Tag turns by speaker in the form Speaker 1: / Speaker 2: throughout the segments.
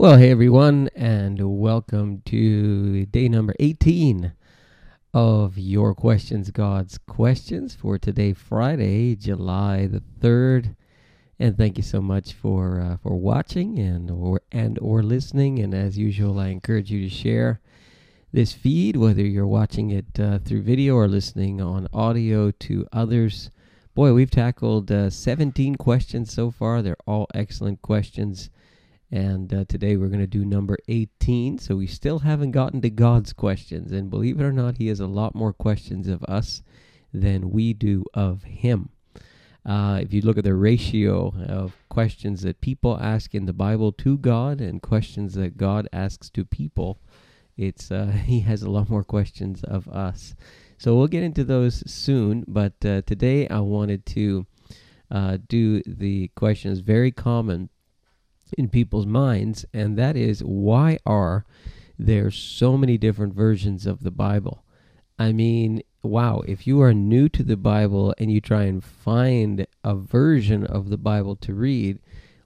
Speaker 1: Well, hey everyone, and welcome to day number 18 of Your Questions, God's Questions for today, Friday, July the 3rd. And thank you so much for uh, for watching and or and or listening. And as usual, I encourage you to share this feed, whether you're watching it uh, through video or listening on audio to others. Boy, we've tackled uh, 17 questions so far. They're all excellent questions and uh, today we're going to do number 18. So we still haven't gotten to God's questions. And believe it or not, He has a lot more questions of us than we do of Him. Uh, if you look at the ratio of questions that people ask in the Bible to God and questions that God asks to people, it's uh, He has a lot more questions of us. So we'll get into those soon. But uh, today I wanted to uh, do the questions very common in people's minds, and that is why are there so many different versions of the Bible? I mean, wow, if you are new to the Bible and you try and find a version of the Bible to read,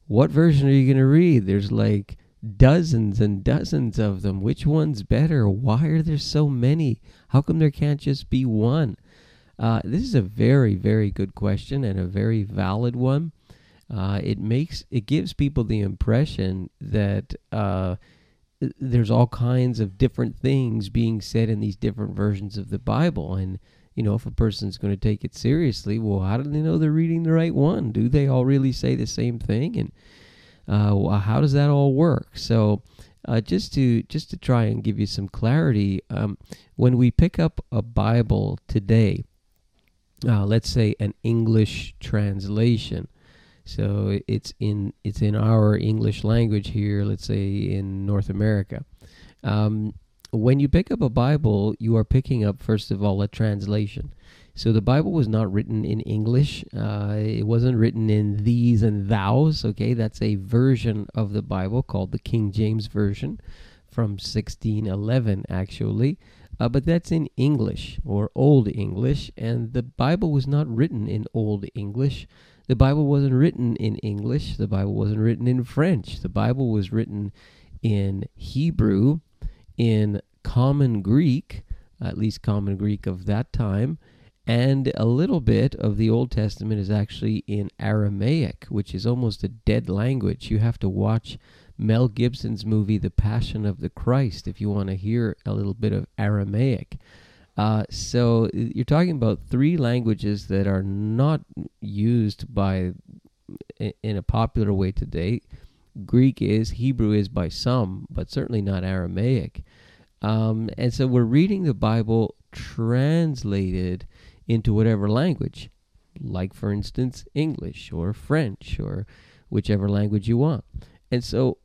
Speaker 1: what version are you going to read? There's like dozens and dozens of them. Which one's better? Why are there so many? How come there can't just be one? Uh, this is a very, very good question and a very valid one uh, it makes it gives people the impression that uh, there's all kinds of different things being said in these different versions of the Bible, and you know if a person's going to take it seriously, well, how do they know they're reading the right one? Do they all really say the same thing, and uh, how does that all work? So. Uh, just to just to try and give you some clarity, um, when we pick up a Bible today, uh, let's say an English translation, so it's in it's in our English language here. Let's say in North America. Um, when you pick up a Bible, you are picking up first of all a translation. So the Bible was not written in English. Uh, it wasn't written in thees and thous. Okay, that's a version of the Bible called the King James Version from 1611, actually. Uh, but that's in English or Old English, and the Bible was not written in Old English. The Bible wasn't written in English. The Bible wasn't written in French. The Bible was written in Hebrew, in Common Greek, at least Common Greek of that time, and a little bit of the Old Testament is actually in Aramaic, which is almost a dead language. You have to watch Mel Gibson's movie, The Passion of the Christ, if you want to hear a little bit of Aramaic. Uh, so you're talking about three languages that are not used by in a popular way today. Greek is, Hebrew is by some, but certainly not Aramaic. Um, and so we're reading the Bible translated into whatever language, like for instance English or French or whichever language you want. And so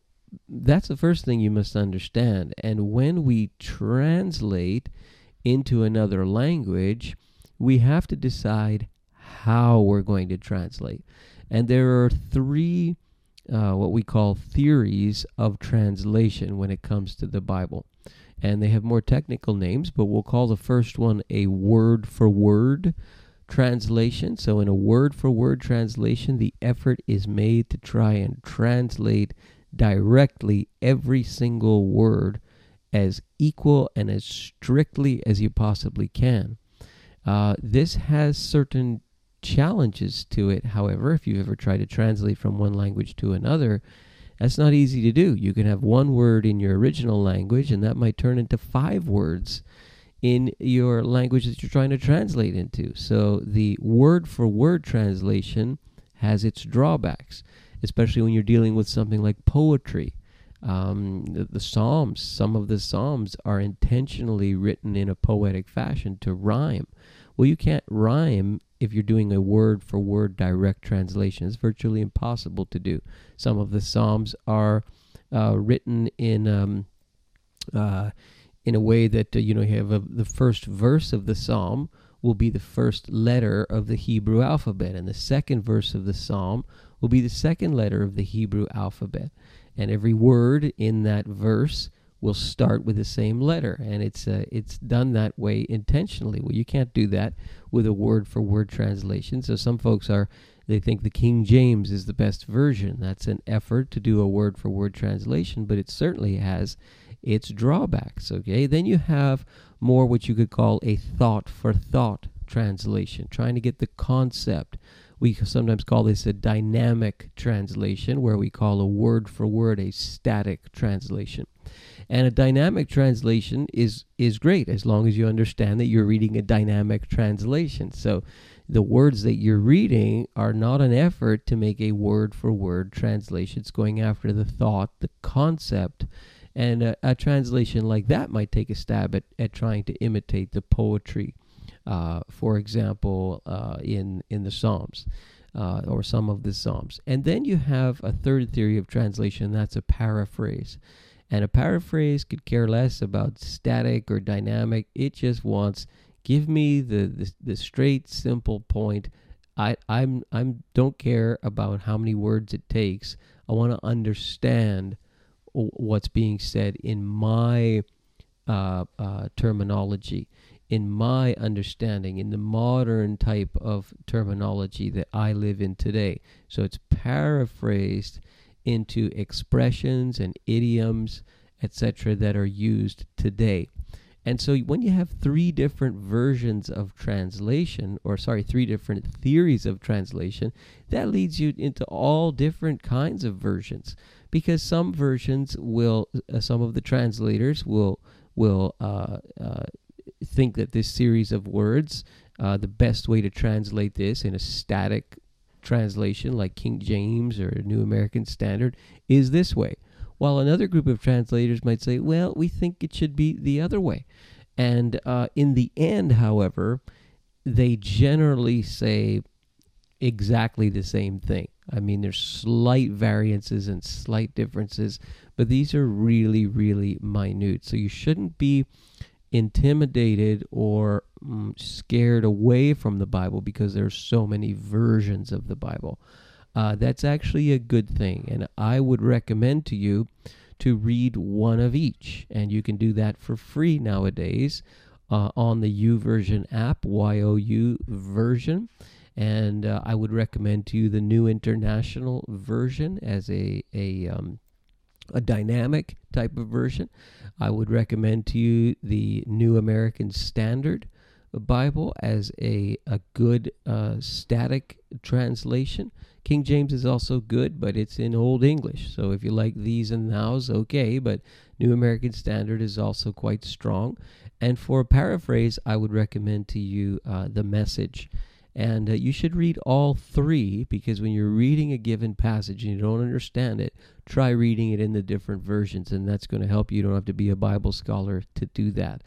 Speaker 1: that's the first thing you must understand. And when we translate into another language, we have to decide how we're going to translate. And there are three, uh, what we call theories of translation when it comes to the Bible. And they have more technical names, but we'll call the first one a word for word translation. So, in a word for word translation, the effort is made to try and translate directly every single word as equal and as strictly as you possibly can. Uh, this has certain challenges to it, however, if you've ever tried to translate from one language to another, that's not easy to do. You can have one word in your original language, and that might turn into five words in your language that you're trying to translate into. So the word for word translation has its drawbacks, especially when you're dealing with something like poetry um, the, the, Psalms, some of the Psalms are intentionally written in a poetic fashion to rhyme. Well, you can't rhyme if you're doing a word for word direct translation. It's virtually impossible to do. Some of the Psalms are uh, written in um, uh, in a way that uh, you know you have a, the first verse of the Psalm will be the first letter of the Hebrew alphabet, and the second verse of the Psalm will be the second letter of the Hebrew alphabet and every word in that verse will start with the same letter and it's uh, it's done that way intentionally well you can't do that with a word for word translation so some folks are they think the King James is the best version. That's an effort to do a word for word translation, but it certainly has its drawbacks. Okay, then you have more what you could call a thought for thought translation, trying to get the concept. We sometimes call this a dynamic translation, where we call a word for word a static translation. And a dynamic translation is is great as long as you understand that you're reading a dynamic translation. So the words that you're reading are not an effort to make a word for word translation. It's going after the thought, the concept, and a, a, translation like that might take a stab at, at trying to imitate the poetry, uh, for example, uh, in, in the Psalms. Uh, or some of the Psalms. And then you have a third theory of translation that's a paraphrase. And a paraphrase could care less about static or dynamic, it just wants give me the, the, the straight, simple point. I, I'm, I'm don't care about how many words it takes. I want to understand what's being said in my uh, uh, terminology, in my understanding, in the modern type of terminology that I live in today. So it's paraphrased into expressions and idioms, etc., that are used today. And so when you have three different versions of translation, or sorry, three different theories of translation, that leads you into all different kinds of versions because some versions will, uh, some of the translators will will uh, uh, think that this series of words, uh, the best way to translate this in a static translation like King James or New American Standard is this way. While another group of translators might say, well, we think it should be the other way. And uh, in the end, however, they generally say exactly the same thing. I mean, there's slight variances and slight differences, but these are really, really minute. So you shouldn't be intimidated or mm, scared away from the Bible because there's so many versions of the Bible. Uh, that's actually a good thing, and I would recommend to you to read one of each, and you can do that for free nowadays uh, on the YouVersion app, Y O U version and uh, I would recommend to you the New International Version as a a um, a dynamic type of version. I would recommend to you the New American Standard Bible as a a good uh, static translation. King James is also good, but it's in Old English. So if you like thees and thous, okay. But New American Standard is also quite strong. And for a paraphrase, I would recommend to you uh, the Message and uh, you should read all three because when you're reading a given passage and you don't understand it, try reading it in the different versions, and that's going to help you. You don't have to be a Bible scholar to do that.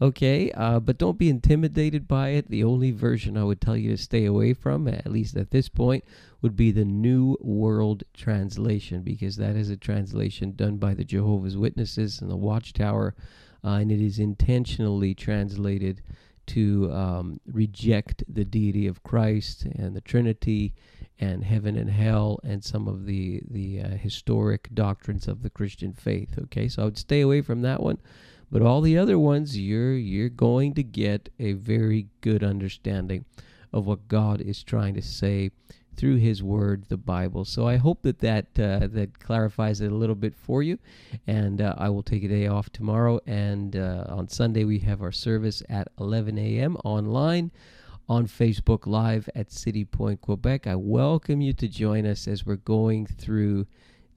Speaker 1: Okay, uh, but don't be intimidated by it. The only version I would tell you to stay away from, at least at this point, would be the New World Translation because that is a translation done by the Jehovah's Witnesses and the Watchtower, uh, and it is intentionally translated to um, reject the deity of Christ and the Trinity and heaven and hell and some of the the uh, historic doctrines of the Christian faith. Okay, so I would stay away from that one, but all the other ones, you're you're going to get a very good understanding of what God is trying to say through His Word, the Bible. So I hope that that uh, that clarifies it a little bit for you. And uh, I will take a day off tomorrow, and uh, on Sunday we have our service at 11 a.m. online on Facebook Live at City Point, Quebec. I welcome you to join us as we're going through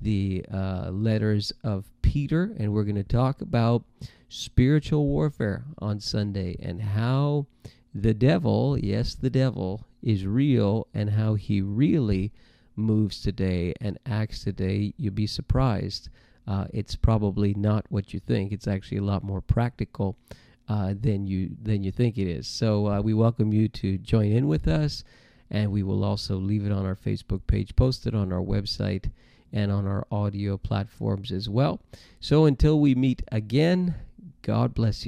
Speaker 1: the uh, letters of Peter, and we're going to talk about spiritual warfare on Sunday and how the devil, yes, the devil, is real and how he really moves today and acts today, you'd be surprised. Uh, it's probably not what you think. It's actually a lot more practical uh, than you than you think it is. So uh, we welcome you to join in with us, and we will also leave it on our Facebook page, posted on our website, and on our audio platforms as well. So until we meet again, God bless you.